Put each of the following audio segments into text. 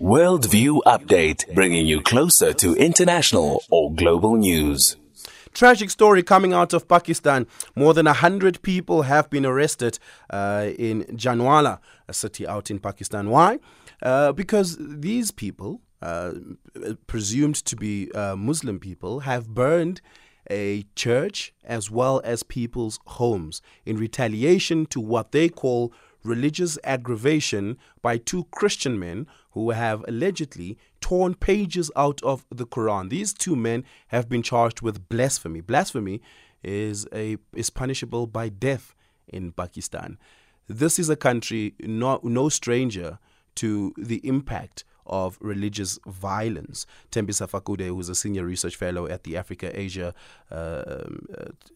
Worldview Update, bringing you closer to international or global news. Tragic story coming out of Pakistan. More than 100 people have been arrested uh, in Jaranwala, a city out in Pakistan. Why? Uh, because these people, uh, presumed to be uh, Muslim people, have burned a church as well as people's homes in retaliation to what they call religious aggravation by two Christian men who have allegedly torn pages out of the Quran. These two men have been charged with blasphemy. Blasphemy is a is punishable by death in Pakistan. This is a country not no stranger to the impact of religious violence. Tembisa Fakude, who's a senior research fellow at the Africa Asia uh,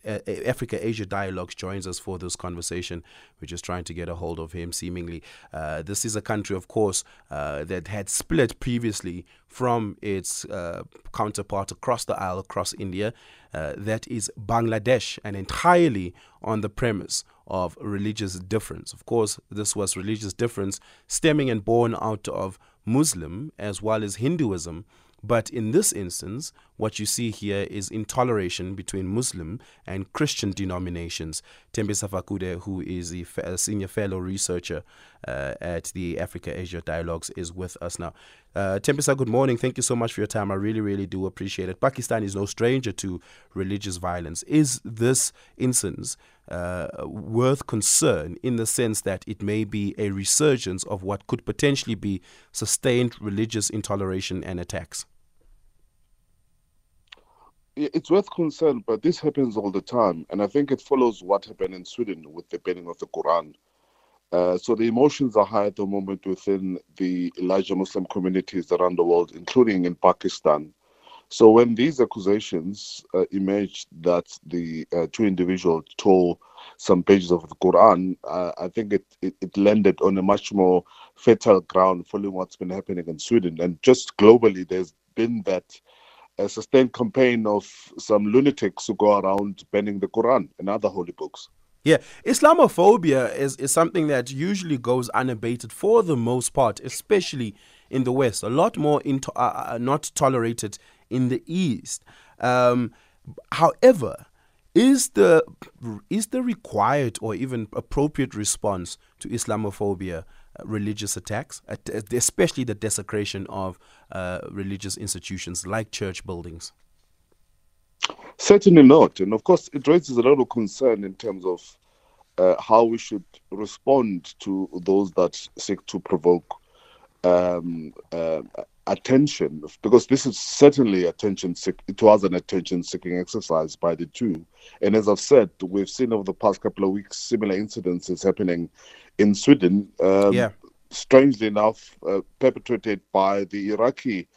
uh, Africa Asia Dialogues, joins us for this conversation. We're just trying to get a hold of him. Seemingly, uh, this is a country, of course, uh, that had split previously from its uh, counterpart across the aisle, across India. Uh, that is Bangladesh, and entirely on the premise of religious difference. Of course, this was religious difference stemming and born out of Muslim as well as Hinduism. But in this instance, what you see here is intoleration between Muslim and Christian denominations. Tembisa Safakude, who is a senior fellow researcher uh, at the Africa Asia Dialogues, is with us now. Uh, Tembisa, good morning. Thank you so much for your time. I really, really do appreciate it. Pakistan is no stranger to religious violence. Is this instance uh, worth concern in the sense that it may be a resurgence of what could potentially be sustained religious intoleration and attacks? It's worth concern, but this happens all the time. And I think it follows what happened in Sweden with the banning of the Quran. Uh, so the emotions are high at the moment within the larger Muslim communities around the world, including in Pakistan. So when these accusations uh, emerged that the uh, two individuals tore some pages of the Quran, uh, I think it, it, it, landed on a much more fertile ground following what's been happening in Sweden. And just globally, there's been that a sustained campaign of some lunatics who go around banning the Quran and other holy books. Yeah, Islamophobia is, is something that usually goes unabated for the most part, especially in the West. A lot more into, uh, uh not tolerated in the East. Um, however, is the is the required or even appropriate response to Islamophobia uh, religious attacks, especially the desecration of uh, religious institutions like church buildings? Certainly not, and of course, it raises a lot of concern in terms of uh, how we should respond to those that seek to provoke um, uh, attention. Because this is certainly attention it was an attention seeking exercise by the two. And as i've said we've seen over the past couple of weeks similar incidences happening in sweden um, yeah. strangely enough uh, perpetrated by the iraqi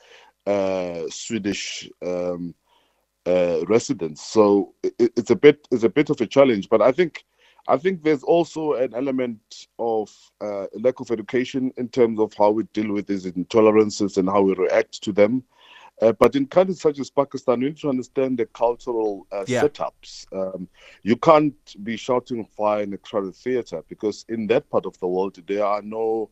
uh, swedish um, uh, residents so it, it's a bit it's a bit of a challenge but i think I think there's also an element of uh, lack of education in terms of how we deal with these intolerances and how we react to them. Uh, but in countries such as Pakistan, we need to understand the cultural uh, yeah. setups. Um, you can't be shouting fire in a crowded theater because in that part of the world, there are no,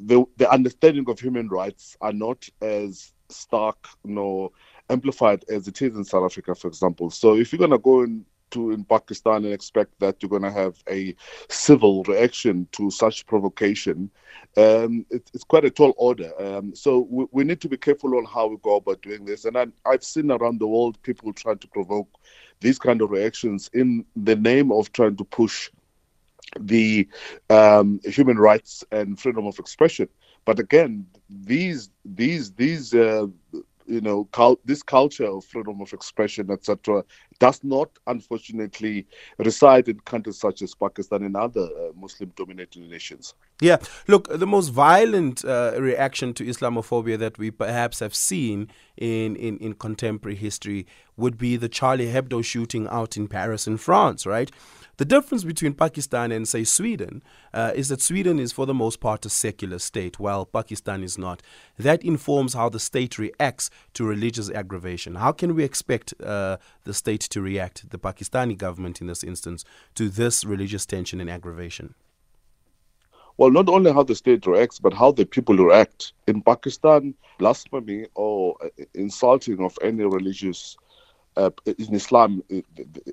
the, the understanding of human rights are not as stark nor amplified as it is in South Africa, for example. So if you're going to go and to in Pakistan and expect that you're going to have a civil reaction to such provocation. Um, it, it's quite a tall order. Um, so we, we, need to be careful on how we go about doing this. And I, I've seen around the world people trying to provoke these kind of reactions in the name of trying to push the um, human rights and freedom of expression. But again, these these these uh, you know, cul- this culture of freedom of expression, etc., does not, unfortunately, reside in countries such as Pakistan and other uh, Muslim-dominated nations. Yeah, look, the most violent uh, reaction to Islamophobia that we perhaps have seen in, in, in contemporary history would be the Charlie Hebdo shooting out in Paris, in France, right? The difference between Pakistan and, say, Sweden uh, is that Sweden is, for the most part, a secular state, while Pakistan is not. That informs how the state reacts to religious aggravation. How can we expect uh, the state to react, the Pakistani government in this instance, to this religious tension and aggravation? well, not only how the state reacts, but how the people react. In Pakistan, blasphemy or uh, insulting of any religious uh, in Islam,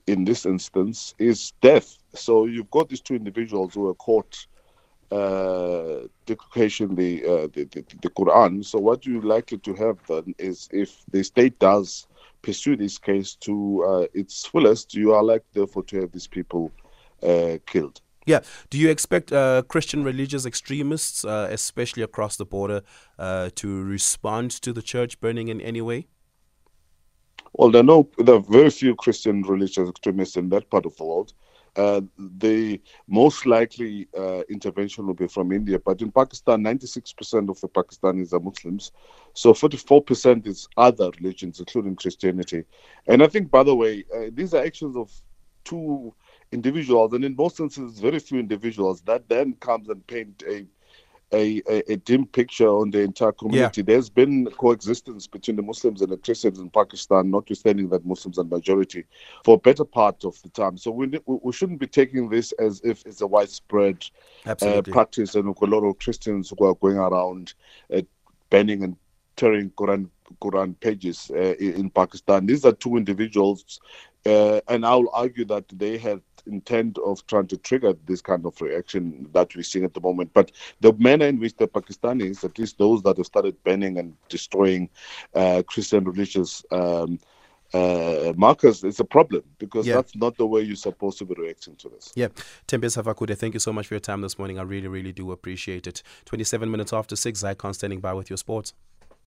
in this instance, is death. So you've got these two individuals who are caught uh, the, uh, the, the, the Quran. So what you're likely to have then is if the state does pursue this case to uh, its fullest, you are likely therefore to have these people uh, killed. Yeah. Do you expect uh, Christian religious extremists, uh, especially across the border, uh, to respond to the church burning in any way? Well, there are, no, there are very few Christian religious extremists in that part of the world. Uh, the most likely uh, intervention will be from India. But in Pakistan, 96% of the Pakistanis are Muslims. So 44% is other religions, including Christianity. And I think, by the way, uh, these are actions of two individuals, and in most instances, very few individuals, that then comes and paint a a, a, a, dim picture on the entire community. Yeah. There's been coexistence between the Muslims and the Christians in Pakistan, notwithstanding that Muslims are majority, for a better part of the time. So we we shouldn't be taking this as if it's a widespread uh, practice, and a lot of Christians who are going around uh, banning and tearing Quran Quran pages uh, in Pakistan. These are two individuals, uh, and I'll argue that they had intent of trying to trigger this kind of reaction that we're seeing at the moment. But the manner in which the Pakistanis, at least those that have started banning and destroying uh, Christian religious um, uh, markers, it's a problem because yeah. that's not the way you're supposed to be reacting to this. Yeah. Tembisa Fakude, thank you so much for your time this morning. I really, really do appreciate it. 27 minutes after 6, Icon standing by with your sports.